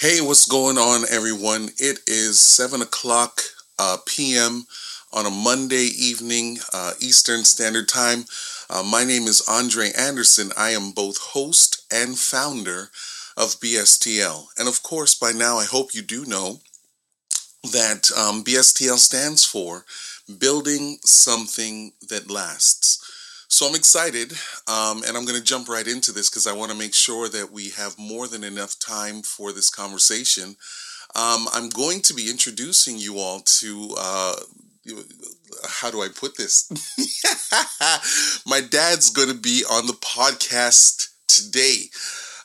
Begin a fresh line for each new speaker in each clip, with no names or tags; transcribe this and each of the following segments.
Hey, what's going on, everyone? It is 7 o'clock uh, p.m. on a Monday evening, uh, Eastern Standard Time. Uh, my name is Andre Anderson. I am both host and founder of BSTL. And of course, by now, I hope you do know that um, BSTL stands for Building Something That Lasts. So I'm excited, um, and I'm going to jump right into this because I want to make sure that we have more than enough time for this conversation. Um, I'm going to be introducing you all to. Uh, how do I put this? My dad's going to be on the podcast today.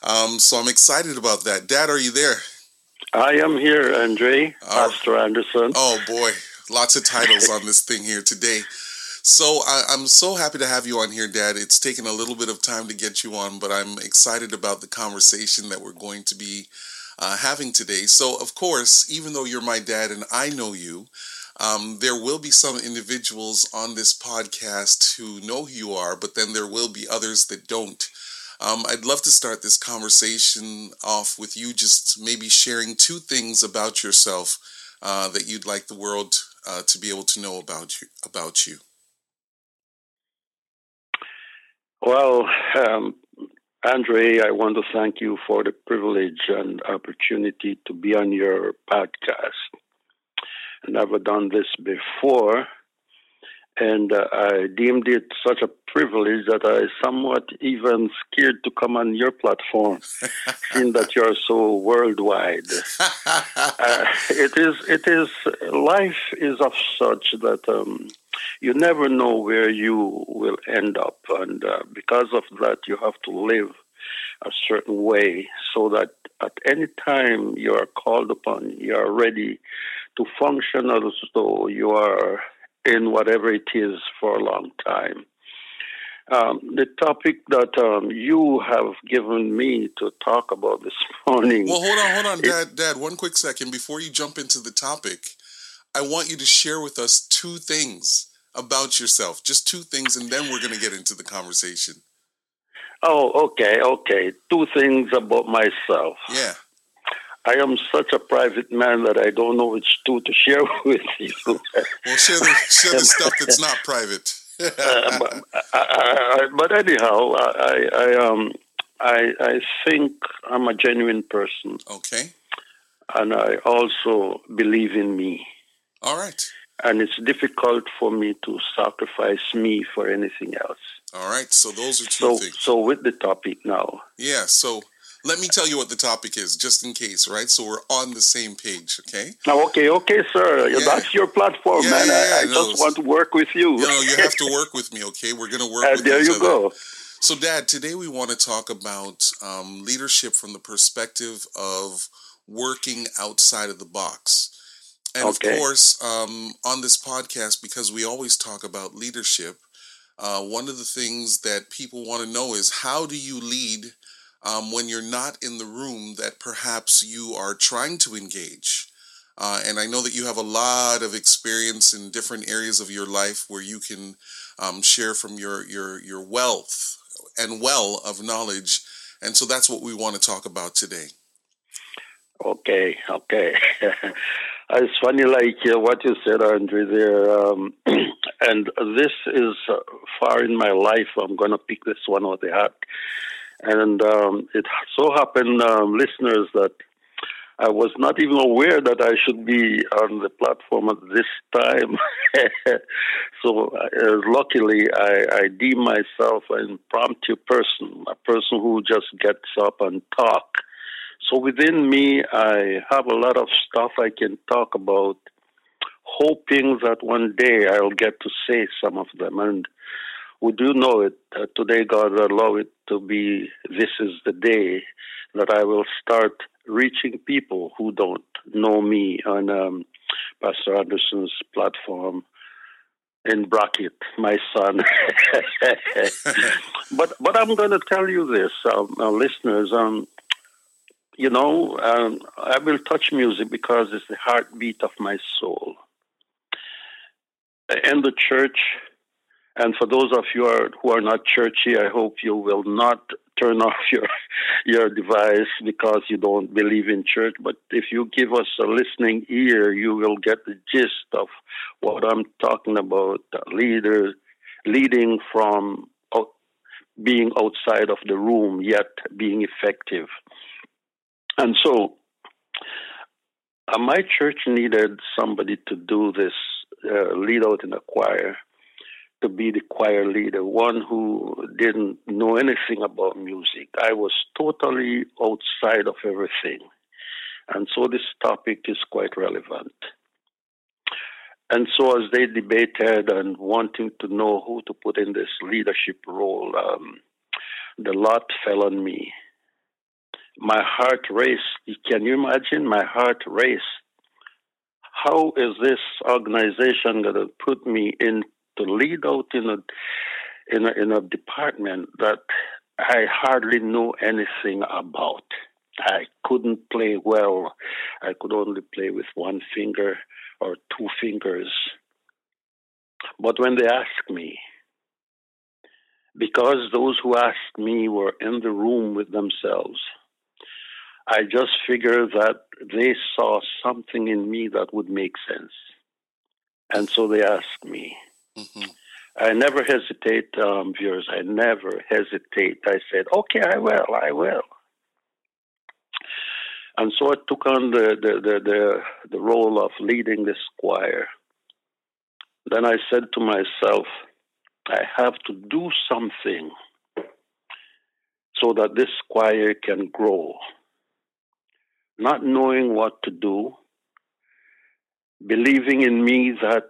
Um, so I'm excited about that. Dad, are you there?
I am here, Andre, uh, Pastor Anderson.
Oh, boy. Lots of titles on this thing here today. So I, am so happy to have you on here, Dad. It's taken a little bit of time to get you on, but I'm excited about the conversation that we're going to be uh, having today. So, of course, even though you're my dad and I know you, um, there will be some individuals on this podcast who know who you are, but then there will be others that don't. Um, I'd love to start this conversation off with you just maybe sharing two things about yourself uh, that you'd like the world uh, to be able to know about you. About you.
Well, um, Andre, I want to thank you for the privilege and opportunity to be on your podcast. I've never done this before, and uh, I deemed it such a privilege that I somewhat even scared to come on your platform, seeing that you're so worldwide. uh, it is, it is, life is of such that. Um, you never know where you will end up. And uh, because of that, you have to live a certain way so that at any time you are called upon, you are ready to function as though you are in whatever it is for a long time. Um, the topic that um, you have given me to talk about this morning.
Well, hold on, hold on, Dad. Dad, one quick second before you jump into the topic. I want you to share with us two things about yourself. Just two things, and then we're going to get into the conversation.
Oh, okay, okay. Two things about myself.
Yeah.
I am such a private man that I don't know which two to share with you.
well, share the share the stuff that's not private.
uh, but, I, I, but, anyhow, I, I um I I think I'm a genuine person.
Okay.
And I also believe in me.
All right
and it's difficult for me to sacrifice me for anything else.
All right, so those are two
so,
things.
So with the topic now.
Yeah, so let me tell you what the topic is, just in case, right? So we're on the same page, okay?
Oh, okay, okay, sir. Yeah. That's your platform, yeah, man. Yeah, I, I no, just want to work with you.
Know, you have to work with me, okay? We're going to work
uh,
with
There you
other.
go.
So, Dad, today we want to talk about um, leadership from the perspective of working outside of the box. And okay. of course, um, on this podcast, because we always talk about leadership, uh, one of the things that people want to know is how do you lead um, when you're not in the room that perhaps you are trying to engage? Uh, and I know that you have a lot of experience in different areas of your life where you can um, share from your, your, your wealth and well of knowledge. And so that's what we want to talk about today.
Okay, okay. it's funny, like uh, what you said, Andre, there. Um, and this is uh, far in my life. I'm going to pick this one out the hat. And um, it so happened, um, listeners, that I was not even aware that I should be on the platform at this time. so, uh, luckily, I, I deem myself an impromptu person, a person who just gets up and talk so within me, I have a lot of stuff I can talk about, hoping that one day I'll get to say some of them. And we do know it. Uh, today, God allow it to be this is the day that I will start reaching people who don't know me on um, Pastor Anderson's platform in bracket, my son. but but I'm going to tell you this, um, uh, listeners. Um, you know, um, I will touch music because it's the heartbeat of my soul. And the church, And for those of you are, who are not churchy, I hope you will not turn off your your device because you don't believe in church. But if you give us a listening ear, you will get the gist of what I'm talking about. Leader leading from being outside of the room, yet being effective. And so, uh, my church needed somebody to do this uh, lead out in the choir to be the choir leader, one who didn't know anything about music. I was totally outside of everything. And so this topic is quite relevant. And so, as they debated and wanting to know who to put in this leadership role, um, the lot fell on me. My heart raced. Can you imagine? My heart raced. How is this organization going to put me in to lead out in a in a, in a department that I hardly know anything about. I couldn't play well. I could only play with one finger or two fingers. But when they asked me, because those who asked me were in the room with themselves, I just figured that they saw something in me that would make sense. And so they asked me. Mm-hmm. I never hesitate, um, viewers. I never hesitate. I said, okay, I will, I will. And so I took on the, the, the, the, the role of leading this choir. Then I said to myself, I have to do something so that this choir can grow. Not knowing what to do, believing in me that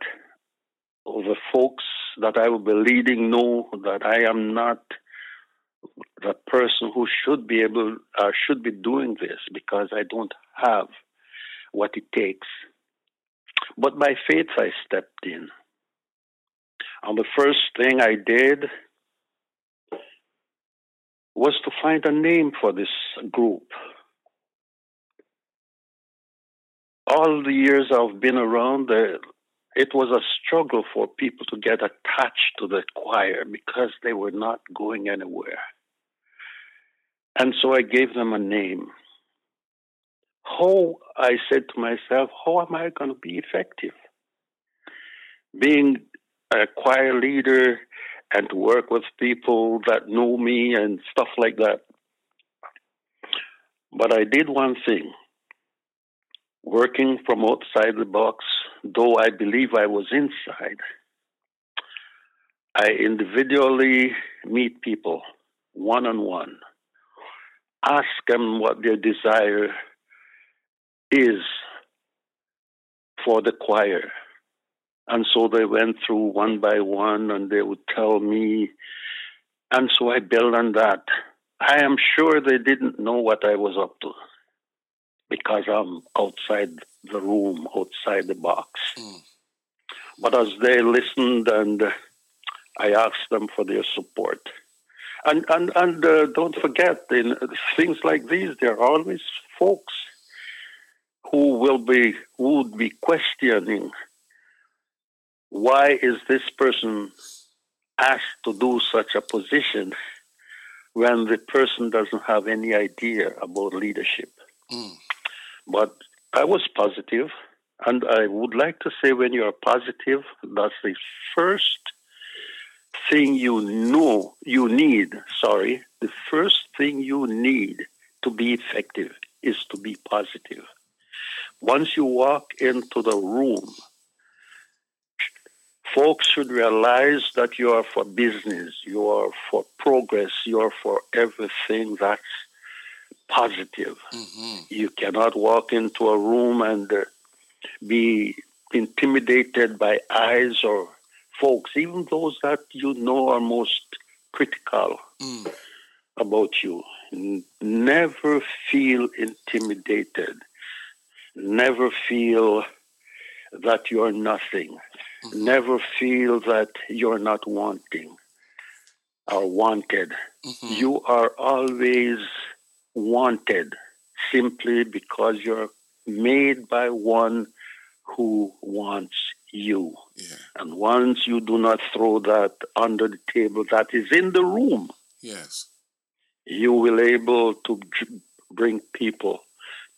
the folks that I will be leading know that I am not the person who should be able uh, should be doing this because I don't have what it takes. But by faith, I stepped in. And the first thing I did was to find a name for this group. All the years I've been around, it was a struggle for people to get attached to the choir because they were not going anywhere. And so I gave them a name. How, I said to myself, how am I going to be effective? Being a choir leader and to work with people that know me and stuff like that. But I did one thing working from outside the box, though I believe I was inside, I individually meet people one on one, ask them what their desire is for the choir. And so they went through one by one and they would tell me. And so I built on that. I am sure they didn't know what I was up to because I'm outside the room, outside the box. Mm. But as they listened and I asked them for their support. And, and, and uh, don't forget, in things like these, there are always folks who will be, who would be questioning why is this person asked to do such a position when the person doesn't have any idea about leadership? Mm. But I was positive, and I would like to say when you are positive, that's the first thing you know you need. Sorry, the first thing you need to be effective is to be positive. Once you walk into the room, folks should realize that you are for business, you are for progress, you are for everything that's positive. Mm-hmm. You cannot walk into a room and uh, be intimidated by eyes or folks, even those that you know are most critical mm. about you. Never feel intimidated. Never feel that you're nothing. Mm-hmm. Never feel that you're not wanting or wanted. Mm-hmm. You are always wanted simply because you're made by one who wants you.
Yeah.
And once you do not throw that under the table that is in the room,
Yes.
you will able to bring people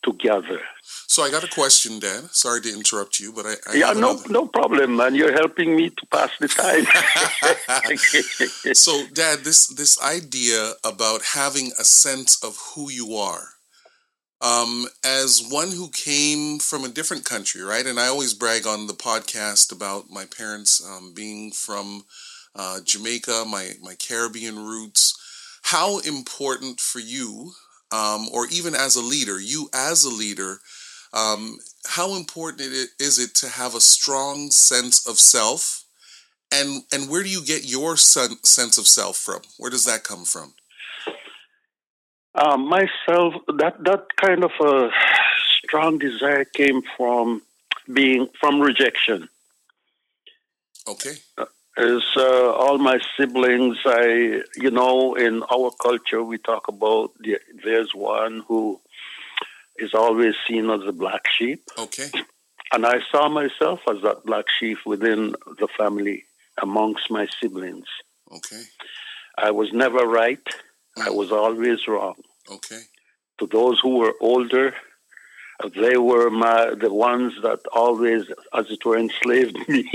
together.
So I got a question, Dad. Sorry to interrupt you, but I, I
yeah, no,
another-
no problem, man. You're helping me to pass the time.
So, Dad, this this idea about having a sense of who you are, um, as one who came from a different country, right? And I always brag on the podcast about my parents um, being from uh, Jamaica, my my Caribbean roots. How important for you, um, or even as a leader, you as a leader, um, how important it is it to have a strong sense of self? And and where do you get your sen- sense of self from? Where does that come from?
Um, myself, that that kind of a strong desire came from being from rejection.
Okay.
As uh, all my siblings, I you know, in our culture, we talk about the, there's one who is always seen as the black sheep,
Okay.
and I saw myself as that black sheep within the family amongst my siblings.
Okay.
I was never right. I was always wrong.
Okay.
to those who were older, they were my the ones that always, as it were, enslaved me.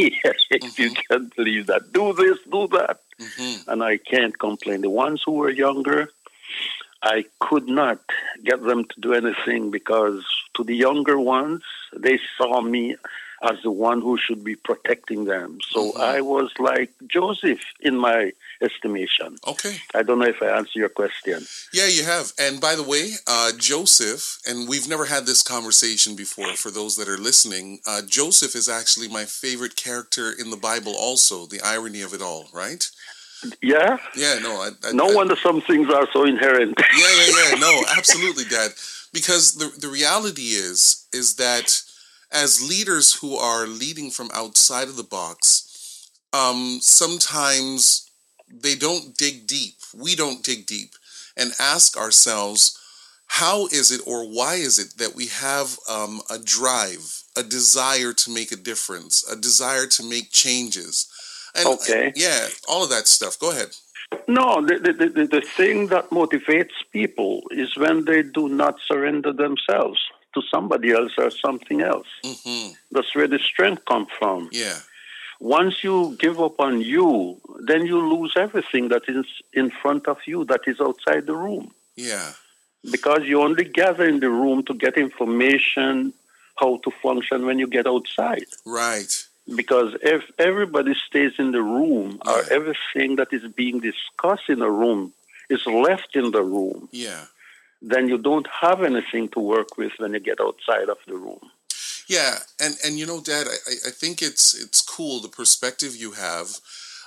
if you can't believe that, do this, do that,
hmm
and I can't complain. The ones who were younger, I could not get them to do anything because to the younger ones, they saw me as the one who should be protecting them. So
Mhm.
I was like Joseph in my estimation.
Okay.
I don't know if I answer your question.
Yeah, you have. And by the way, uh, Joseph, and we've never had this conversation before for those that are listening, uh, Joseph is actually my favorite character in the Bible, also. The irony of it all, right?
Yeah.
Yeah, no. I, I,
No
I-
wonder some things are so inherent.
Yeah, yeah, yeah. No, absolutely, Dad. Because the the reality is is that as leaders who are leading from outside of the box, um, sometimes they don't dig deep. We don't dig deep and ask ourselves, how is it or why is it that we have um, a drive, a desire to make a difference, a desire to make changes? And
Okay.
yeah, all of that stuff. Go ahead.
No, the, the, the, the thing that motivates people is when they do not surrender themselves to somebody else or something else.
hmm
That's where the strength comes from.
Yeah.
Once you give up on you, then you lose everything that is in front of you that is outside the room.
Yeah.
Because you only gather in the room to get information how to function when you get outside.
Right.
because if everybody stays in the room or everything that is being discussed in a room is left in the room,
Yeah.
then you don't have anything to work with when you get outside of the room.
Yeah, and and you know, Dad, I I- think it's it's cool the perspective you have,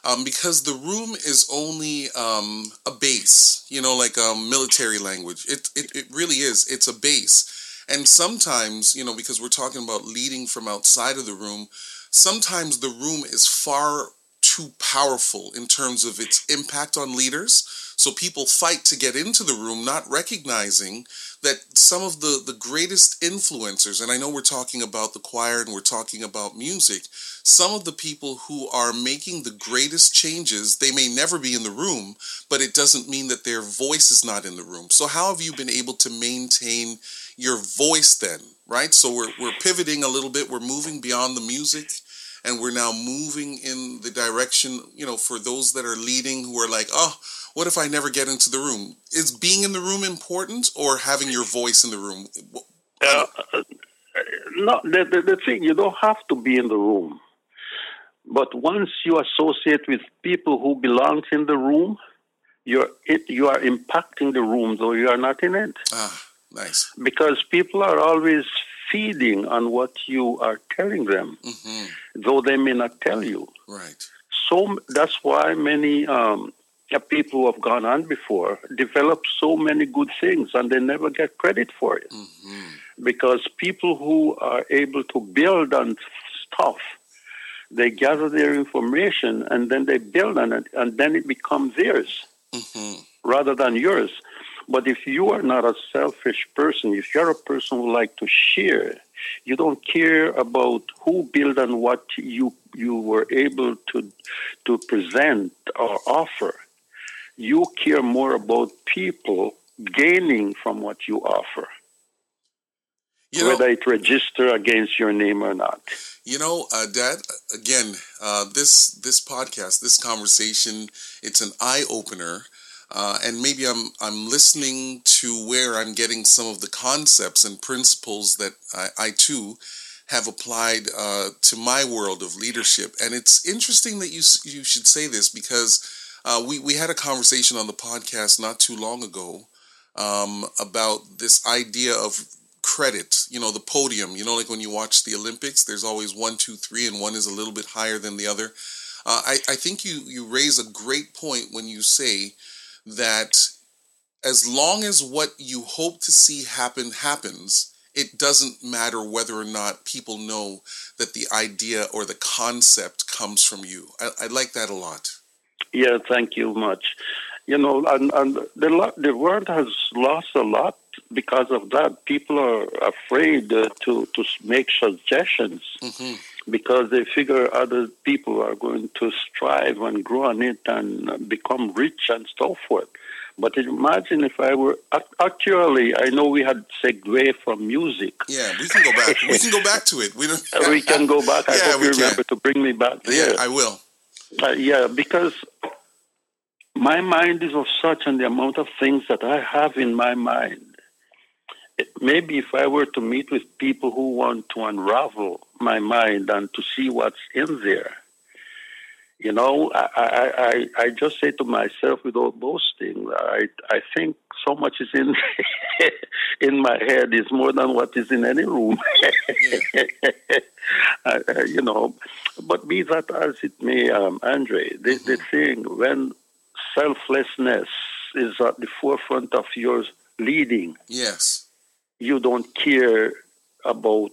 um, because the room is only um, a base. You know, like um, military language. It, it it really is. It's a base, and sometimes you know because we're talking about leading from outside of the room. Sometimes the room is far too powerful in terms of its impact on leaders. So people fight to get into the room, not recognizing that some of the, the greatest influencers, and I know we're talking about the choir and we're talking about music, some of the people who are making the greatest changes, they may never be in the room, but it doesn't mean that their voice is not in the room. So, how have you been able to maintain your voice then, right? So, we're, we're pivoting a little bit, we're moving beyond the music. And we're now moving in the direction, you know, for those that are leading who are like, oh, what if I never get into the room? Is being in the room important or having your voice in the room?
Uh, uh, no, the, the, the thing, you don't have to be in the room. But once you associate with people who belong in the room, you're, it, you are impacting the room, though you are not in it.
Ah, nice.
Because people are always feeding on what you are telling them,
hmm
though they may not tell you.
Right.
So that's why many um, uh, people who have gone on before develop so many good things and they never get credit for it.
hmm
Because people who are able to build on stuff, they gather their information and then they build on it and then it becomes theirs
hmm
rather than yours. But if you are not a selfish person, if you're a person who like to share, you don't care about who build on what you you were able to to present or offer. You care more about people gaining from what you offer, you know, whether it register against your name or not.
You know, uh, Dad. Again, uh, this this podcast, this conversation, it's an eye opener. Uh, and maybe I'm I'm listening to where I'm getting some of the concepts and principles that I, I too have applied uh, to my world of leadership. And it's interesting that you you should say this because uh, we we had a conversation on the podcast not too long ago um, about this idea of credit. You know, the podium. You know, like when you watch the Olympics, there's always one, two, three, and one is a little bit higher than the other. Uh, I I think you you raise a great point when you say that as long as what you hope to see happen happens it doesn't matter whether or not people know that the idea or the concept comes from you. I, I like that a lot.
Yeah, thank you much. You know, and, and the, the world has lost a lot because of that. People are afraid uh, to, to make suggestions mm-hmm. Because they figure other people are going to strive and grow on it and become rich and so forth. But imagine if I were actually, I know we had segue from music.
Yeah, we can go back. we can go back to it. We don't.
we can go back. I yeah, hope you remember to bring me back there.
Yeah, I will.
Uh, yeah, because my mind is of such, and the amount of things that I have in my mind. It, maybe if I were to meet with people who want to unravel my mind and to see what's in there, you know, I, I, I, I just say to myself without boasting, I, I think so much is in in my head is more than what is in any room. uh, you know, but be that as it may, um, Andre, the, mm-hmm. the thing when selflessness is at the forefront of your leading,
yes,
you don't care about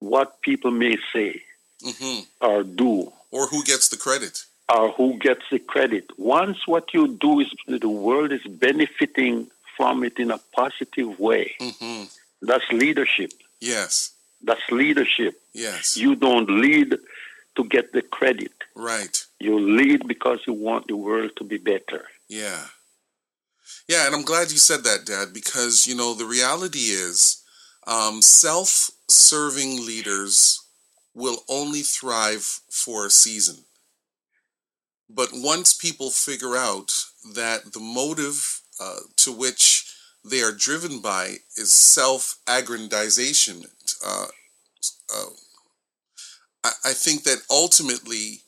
what people may say mm-hmm. or do
or who gets the credit?
Or who gets the credit. Once what you do is the world is benefiting from it in a positive way. Mm-hmm. That's leadership.
Yes.
That's leadership.
Yes.
You don't lead to get the credit.
Right.
You lead because you want the world to be better.
Yeah. Yeah, and I'm glad you said that, Dad, because, you know, the reality is um, self serving leaders will only thrive for a season. But once people figure out that the motive uh, to which they are driven by is self aggrandization, uh, uh, I, I think that ultimately,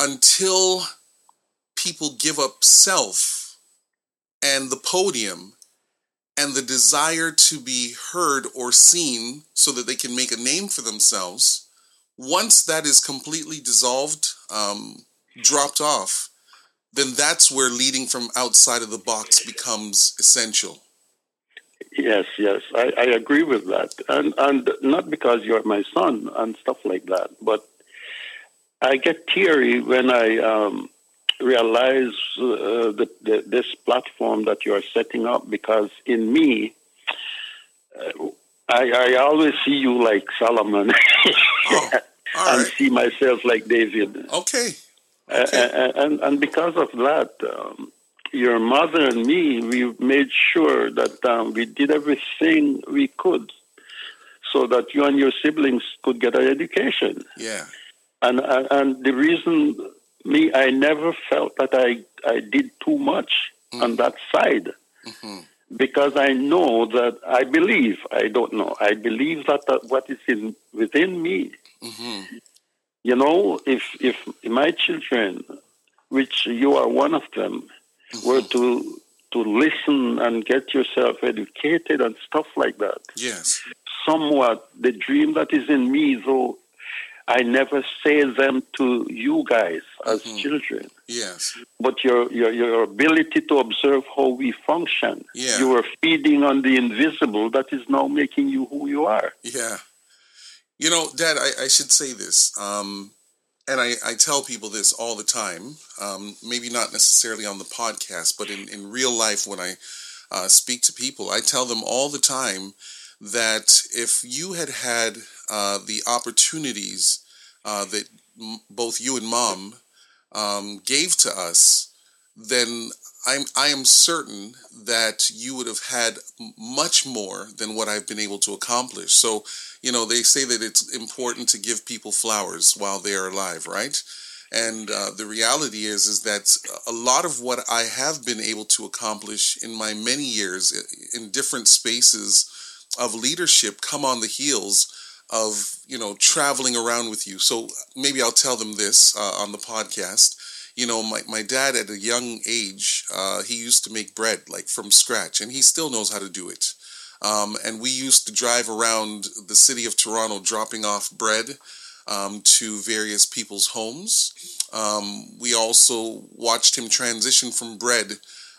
until people give up self and the podium and the desire to be heard or seen so that they can make a name for themselves, once that is completely dissolved, um, dropped off, then that's where leading from outside of the box becomes essential.
Yes, yes, I, I agree with that, and and not because you're my son and stuff like that, but I get teary when I um, realize uh, the, the, this platform that you are setting up because in me, uh, I, I, always see you like Solomon oh, and right. see myself like David.
Okay.
okay. Uh, and, and because of that, um, your mother and me, we made sure that um, we did everything we could so that you and your siblings could get an education.
Yeah.
And, and, and the reason me, I never felt that I, I did too much mm-hmm. on that side. Mm-hmm. Because I know that I believe, I don't know, I believe that, that what is in within me, mm-hmm. you know, if if my children, which you are one of them, were mm-hmm. to to listen and get yourself educated and stuff like that.
Yes.
Somewhat the dream that is in me, though I never say them to you guys as mm-hmm. children.
Yes.
But your, your your ability to observe how we function.
Yeah.
You are feeding on the invisible that is now making you who you are.
Yeah. You know, Dad, I, I should say this. Um, and I, I tell people this all the time. Um, maybe not necessarily on the podcast, but in, in real life when I uh, speak to people, I tell them all the time that if you had had uh, the opportunities uh, that m- both you and mom um, gave to us, then I'm I am certain that you would have had much more than what I've been able to accomplish. So, you know, they say that it's important to give people flowers while they are alive, right? And uh, the reality is, is that a lot of what I have been able to accomplish in my many years in different spaces of leadership come on the heels of you know traveling around with you. So maybe I'll tell them this uh, on the podcast. You know, my, my dad at a young age, uh, he used to make bread like from scratch, and he still knows how to do it. Um, and we used to drive around the city of Toronto dropping off bread um, to various people's homes. Um, we also watched him transition from bread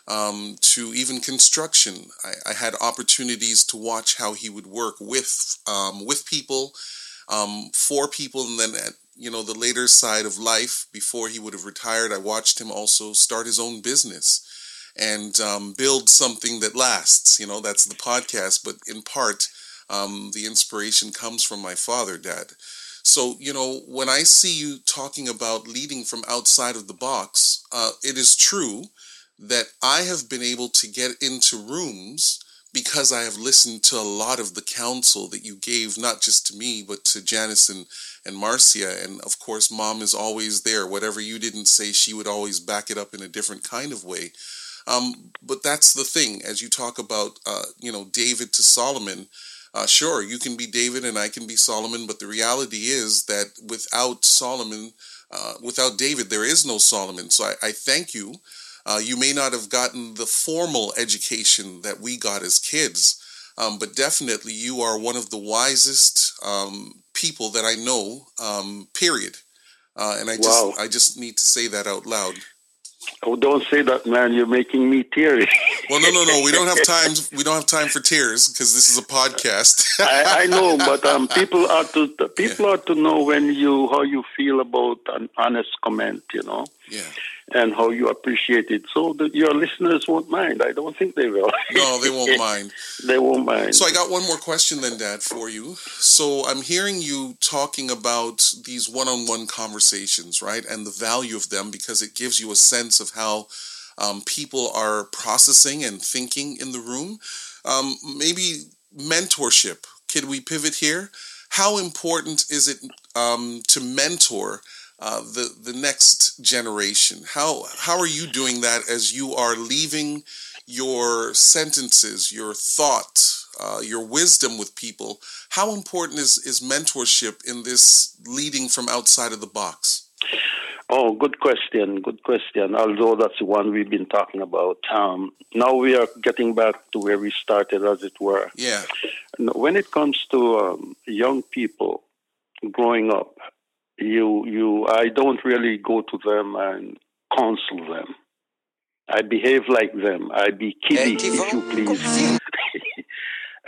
um, to even construction. I, I, had opportunities to watch how he would work with um, with people, um, for people, and then at you know the later side of life, before he would have retired, I watched him also start his own business and um, build something that lasts. You know, that's the podcast, but in part, um, the inspiration comes from my father, Dad. So, you know, when I see you talking about leading from outside of the box, uh, it is true that I have been able to get into rooms because I have listened to a lot of the counsel that you gave, not just to me, but to Janice and, and Marcia. And of course, mom is always there. Whatever you didn't say, she would always back it up in a different kind of way. Um, but that's the thing, as you talk about, uh, you know, David to Solomon. Uh, sure, you can be David and I can be Solomon, but the reality is that without Solomon, uh, without David, there is no Solomon. So I, I thank you uh, you may not have gotten the formal education that we got as kids, um, but definitely you are one of the wisest um, people that I know. Um, period. Uh, and I wow. just I just need to say that out loud.
Oh, don't say that, man! You're making me teary.
well, no, no, no. We don't have time. We don't have time for tears because this is a podcast.
I, I, know, but um, people are to people yeah. are to know when you how you feel about an honest comment. You know.
Yeah
and how you appreciate it. So that your listeners won't mind. I don't think they will.
no, they won't mind.
they won't mind.
So I got one more question then, Dad, for you. So I'm hearing you talking about these one-on-one conversations, right, and the value of them because it gives you a sense of how um, people are processing and thinking in the room. Um, maybe mentorship. Can we pivot here? How important is it um, to mentor? Uh, the the next generation. How how are you doing that as you are leaving your sentences, your thought, uh, your wisdom with people? How important is is mentorship in this leading from outside of the box?
Oh, good question. Good question. Although that's the one we've been talking about. Um, now we are getting back to where we started, as it were.
Yeah.
When it comes to um, young people growing up, you you I don't really go to them and counsel them. I behave like them. I be kiddie, if you please.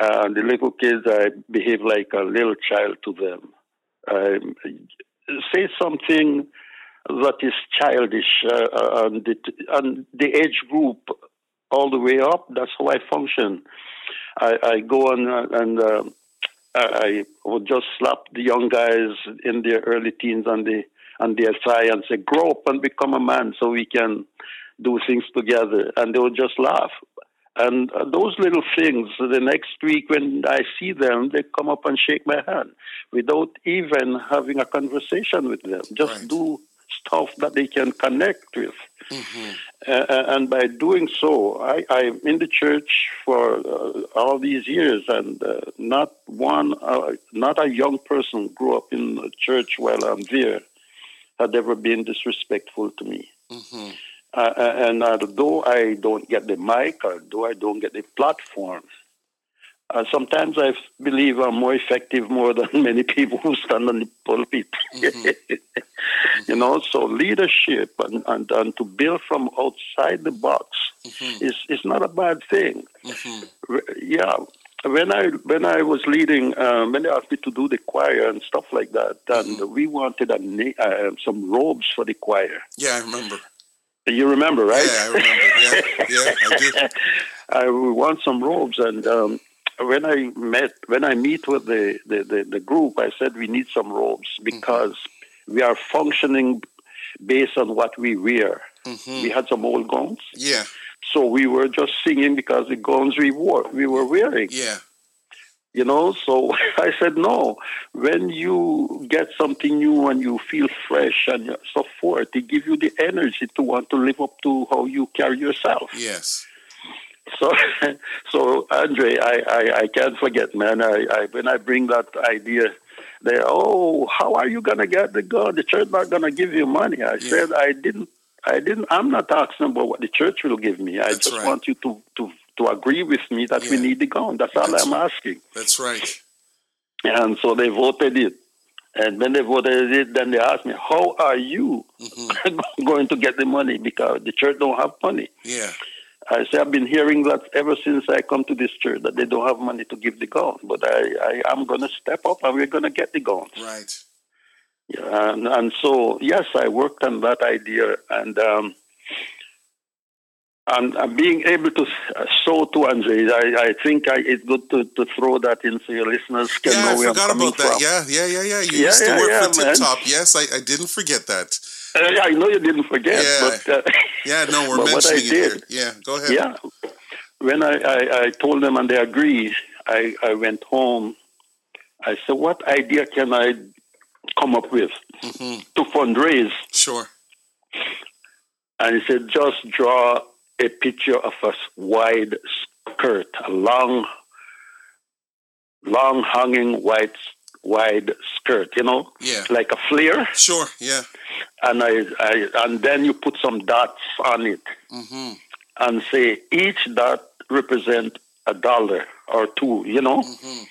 uh, the little kids, I behave like a little child to them. I say something that is childish, uh, uh, and, the, and the age group all the way up. That's how I function. I, I go on uh, and uh, I would just slap the young guys in their early teens on the on their thigh and say, "Grow up and become a man, so we can do things together." And they would just laugh. And uh, those little things, the next week when I see them, they come up and shake my hand without even having a conversation with them. Just right. do stuff that they can connect with. Mm-hmm. Uh, and by doing so, I, I'm in the church for uh, all these years, and uh, not one, uh, not a young person grew up in the church while I'm there had ever been disrespectful to me. Mm-hmm. Uh, and although I don't get the mic, although I don't get the platform, uh, sometimes I believe I'm more effective more than many people who stand on the pulpit. Mm-hmm. you know, so leadership and, and, and to build from outside the box mm-hmm. is, is not a bad thing. Mm-hmm. Yeah. When I when I was leading, um, when they asked me to do the choir and stuff like that, and mm-hmm. we wanted a, uh, some robes for the choir.
Yeah, I remember.
You remember, right?
Yeah, I remember. Yeah, yeah, I do.
I want some robes, and um, when I met when I meet with the, the, the, the, group, I said we need some robes mm-hmm. because we are functioning based on what we wear.
Mm-hmm.
We had some old gowns,
Yeah.
so we were just singing because the gowns we wore we were wearing.
Yeah.
You know, so I said no. When you get something new and you feel fresh and so forth, it gives you the energy to want to live up to how you carry yourself.
Yes.
So, so Andre, I, I, I can't forget, man. I, I when I bring that idea, they oh, how are you gonna get the gun? The church not gonna give you money. I
Yeah.
said I didn't. I didn't. I'm not asking about what the church will give me. I
That's
just
right.
want you to to to agree with me that we need the gun. That's all
That's
I'm asking.
That's right.
And so they voted it. And when they voted it, then they asked me, "How are you
hmm
going to get the money? Because the church don't have money."
Yeah.
I say I've been hearing that ever since I come to this church that they don't have money to give the gun, but I, I am going to step up and we're going to get the guns.
Right.
Yeah, and, and so yes, I worked on that idea, and um, and, and being able to uh, show to Andre, I, I think I, it's good to, to throw that in so your listeners can
Yeah,
know
I
where I'm
forgot
coming
about that.
from.
Yeah, yeah, yeah, yeah. You
Yeah,
used to
yeah,
work
yeah,
for Tip. Top. Yes, I, I didn't forget that.
Uh, I know you didn't forget,
Yeah.
but uh,
Yeah, no, we're
I
mentioning it here. Yeah, go ahead.
Yeah. When I, I, I told them and they agreed, I, I went home. I said, What idea can I come up with
hmm
to fundraise?
Sure.
And he said, Just draw a picture of a wide skirt, a long, long hanging white, wide skirt, you know,
Yeah.
like a flare.
Sure. Yeah.
And I, I and then you put some dots on it.
hmm
and say each dot represent a dollar or two, you know.
hmm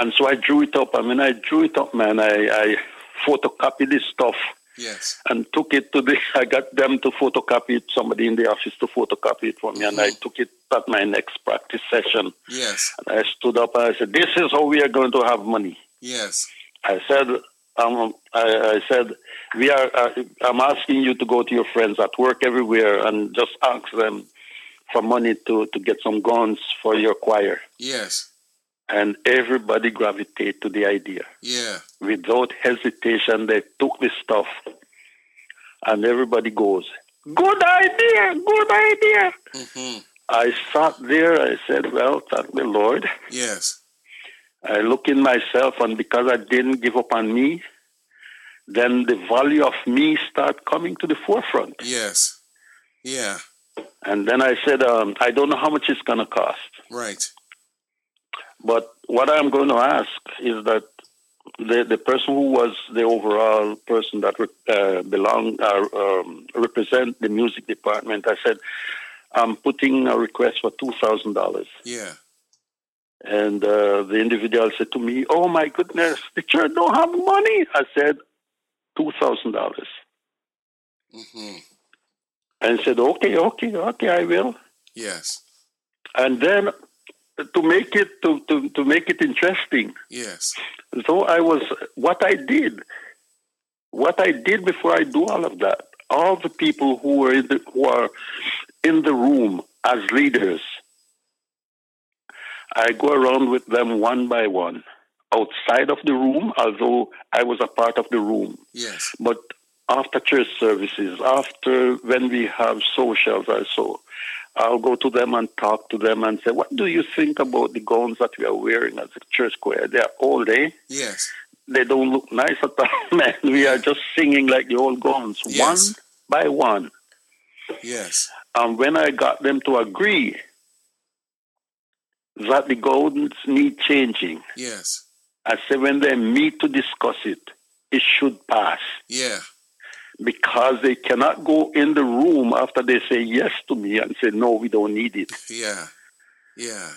And so I drew it up. I mean I drew it up, man, I, I photocopied this stuff
Yes.
and took it to the. I got them to photocopy it. Somebody in the office to photocopy it for me, and I took it at my next practice session.
Yes.
And I stood up and I said, "This is how we are going to have money."
Yes.
I said, um, I, I said, we are. Uh, I'm asking you to go to your friends at work everywhere and just ask them for money to to get some guns for your choir.
Yes.
And everybody gravitate to the idea
Yeah.
without hesitation. They took the stuff, and everybody goes, "Good idea, good idea."
hmm
I sat there. I said, "Well, thank the Lord."
Yes.
I look in myself, and because I didn't give up on me, then the value of me start coming to the forefront.
Yes. Yeah.
And then I said, um, I don't know how much it's going to cost,
Right.
But what I'm going to ask is that the the person who was the overall person that uh, belong uh, um, represent the music department, I said, I'm putting a request for two thousand dollars.
Yeah.
And uh, the individual said to me, "Oh my goodness, the church don't have money." I said, two thousand dollars.
hmm
And said, "Okay, okay, okay, I will."
Yes.
And then to make it to, to, to make it interesting,
Yes.
so I was what I did, what I did before I do all of that. All the people who were in the, who are in the room as leaders, I go around with them one by one, outside of the room, although I was a part of the room.
Yes.
But after church services, after when we have socials or so, I'll go to them and talk to them and say, What do you think about the gowns that we are wearing at the church choir? They're old, eh?
Yes.
They don't look nice at all, man. We are just singing like the old gowns,
Yes.
one by one.
Yes.
And when I got them to agree that the gowns need changing,
Yes.
I said, when they meet to discuss it, it should pass.
Yeah.
Because they cannot go in the room after they say yes to me and say no we don't need it
Yeah. Yeah.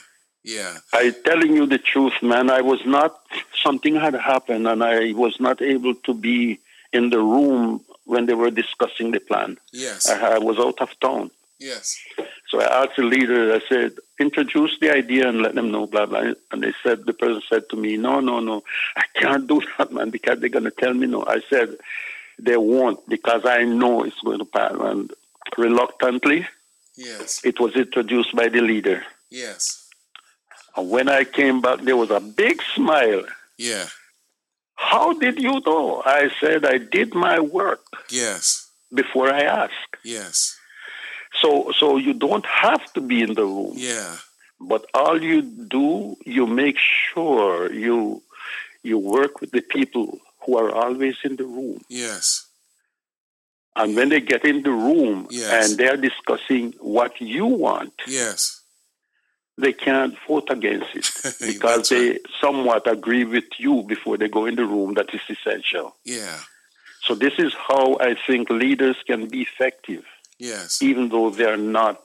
Yeah.
i telling you the truth man i was not something had happened and i was not able to be in the room when they were discussing the plan
Yes.
i, I was out of town
Yes.
so i asked the leader i said introduce the idea and let them know blah blah and they said the person said to me no no no i can't do that man because they're going to tell me no i said they won't because i know it's going to pass and reluctantly
Yes.
it was introduced by the leader.
Yes.
And when I came back, there was a big smile
Yeah.
How did you know? I said, I did my work.
Yes.
Before I ask.
Yes.
So, so you don't have to be in the room.
Yeah.
But all you do, you make sure you you work with the people who are always in the room.
Yes.
And when they get in the room
yes.
and they're discussing what you want,
yes,
they can't vote against it because they right. somewhat agree with you before they go in the room. That is essential.
Yeah.
So this is how I think leaders can be effective.
Yes.
Even though they are not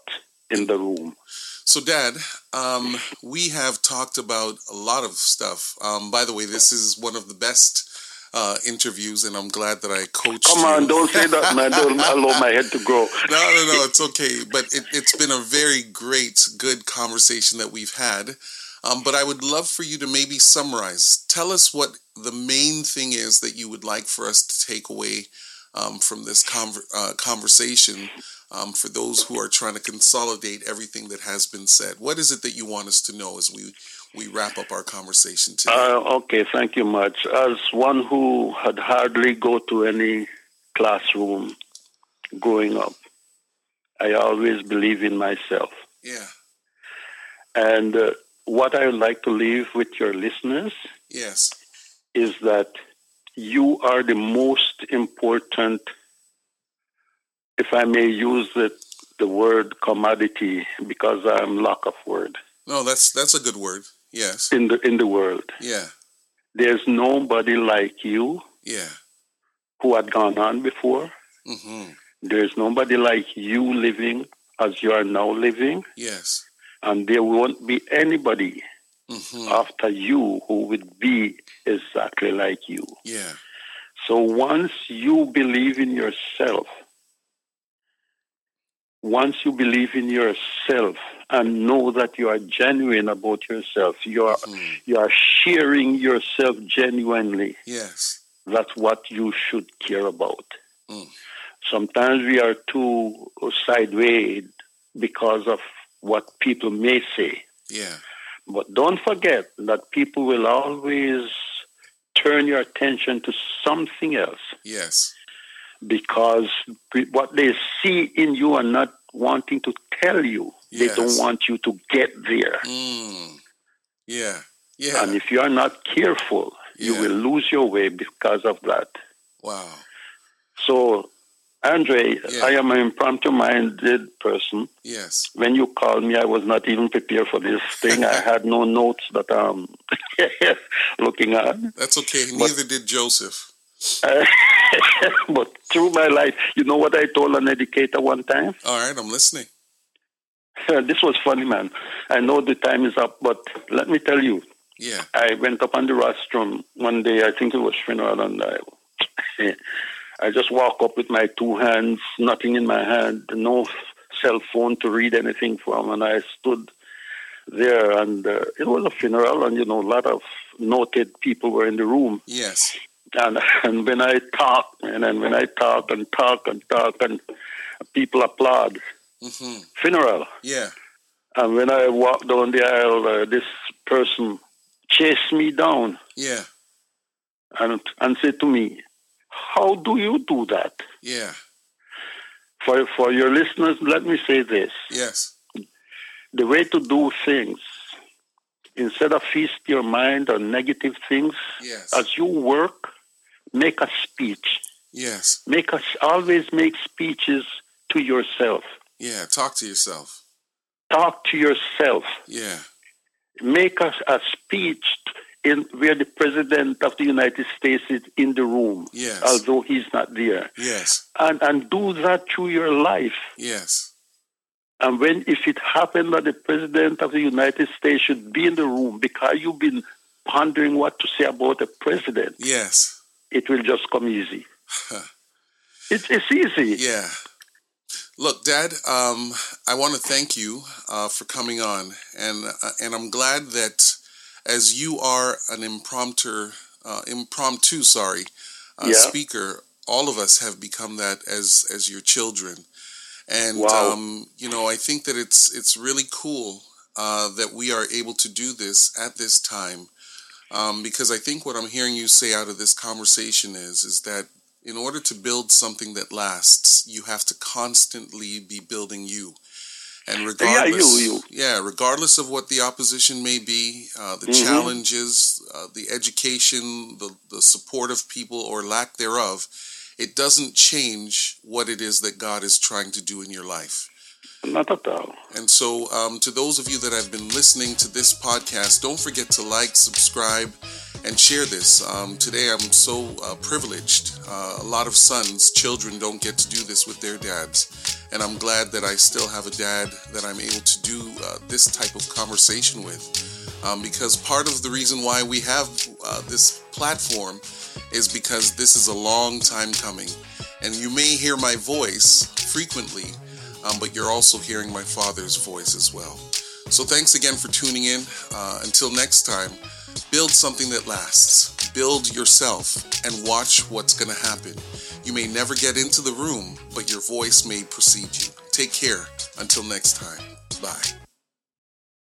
in the room.
So, Dad, um, we have talked about a lot of stuff. Um, by the way, this is one of the best uh, interviews, and I'm glad that I coached.
Come
on,
you. don't say that, man. Don't allow my head to grow.
No, no, no. It's okay. But it, has been a very great, good conversation that we've had. Um, but I would love for you to maybe summarize. Tell us what the main thing is that you would like for us to take away um, from this conver- uh, conversation um, for those who are trying to consolidate everything that has been said. What is it that you want us to know as we we wrap up our conversation today?
Uh, okay, thank you much. As one who had hardly go to any classroom growing up, I always believe in myself.
Yeah.
And uh, what I would like to leave with your listeners,
yes,
is that you are the most important if I may use the, the word commodity because I'm lack of word.
No, that's that's a good word. Yes.
In the in the world.
Yeah.
There's nobody like you.
Yeah.
Who had gone on before.
Mm-hmm.
There's nobody like you living as you are now living.
Yes.
And there won't be anybody
mm-hmm.
after you who would be exactly like you.
Yeah.
So once you believe in yourself, once you believe in yourself and know that you are genuine about yourself, you are mm. you are sharing yourself genuinely.
Yes,
that's what you should care about.
Mm.
Sometimes we are too sideways because of what people may say.
Yeah.
But don't forget that people will always turn your attention to something else.
Yes
because what they see in you are not wanting to tell you. Yes. They don't want you to get there.
Mm. Yeah. Yeah.
And if you are not careful, yeah. you will lose your way because of that.
Wow.
So, Andre, yeah. I am an impromptu minded person.
Yes.
When you called me, I was not even prepared for this thing. I had no notes that I'm looking at.
That's okay. Neither but, did Joseph.
but through my life, you know what I told an educator one time?
All right, I'm listening.
this was funny, man. I know the time is up, but let me tell you.
Yeah.
I went up on the rostrum one day, I think it was funeral, and I, I just walk up with my two hands, nothing in my hand, no cell phone to read anything from, and I stood there, and uh, it was a funeral, and you know, a lot of noted people were in the room.
Yes.
And, and when I talk, and then when I talk and talk and talk, and people applaud.
Mm-hmm.
Funeral.
Yeah.
And when I walk down the aisle, uh, this person chased me down.
Yeah.
And and said to me, "How do you do that?"
Yeah.
For for your listeners, let me say this.
Yes.
The way to do things instead of feast your mind on negative things,
yes.
as you work, make a speech.
Yes.
Make us always make speeches to yourself.
Yeah, talk to yourself.
Talk to yourself.
Yeah.
Make us a speech in where the president of the United States is in the room.
Yes.
Although he's not there.
Yes.
And and do that through your life.
Yes.
And when if it happened that the president of the United States should be in the room because you've been pondering what to say about the president.
Yes
it will just come easy. it's, it's easy.
Yeah. Look, Dad, um, I want to thank you uh, for coming on, and uh, and I'm glad that as you are an impromptu, uh, impromptu, sorry, uh, yeah. speaker, all of us have become that as as your children, and
wow.
um, you know I think that it's it's really cool uh, that we are able to do this at this time Um, because I think what I'm hearing you say out of this conversation is is that in order to build something that lasts, you have to constantly be building you. And regardless, yeah, you, you. yeah, regardless of what the opposition may be, uh, the mm-hmm. challenges, uh, the education, the, the support of people or lack thereof, it doesn't change what it is that God is trying to do in your life. And so, um, to those of you that have been listening to this podcast, don't forget to like, subscribe, and share this. Um, today, I'm so uh, privileged. Uh, a lot of sons, children, don't get to do this with their dads. And I'm glad that I still have a dad that I'm able to do uh, this type of conversation with. Um, because part of the reason why we have uh, this platform is because this is a long time coming. And you may hear my voice frequently um, but you're also hearing my father's voice as well. So thanks again for tuning in. Uh, until next time, build something that lasts. Build yourself and watch what's going to happen. You may never get into the room, but your voice may precede you. Take care. Until next time. Bye.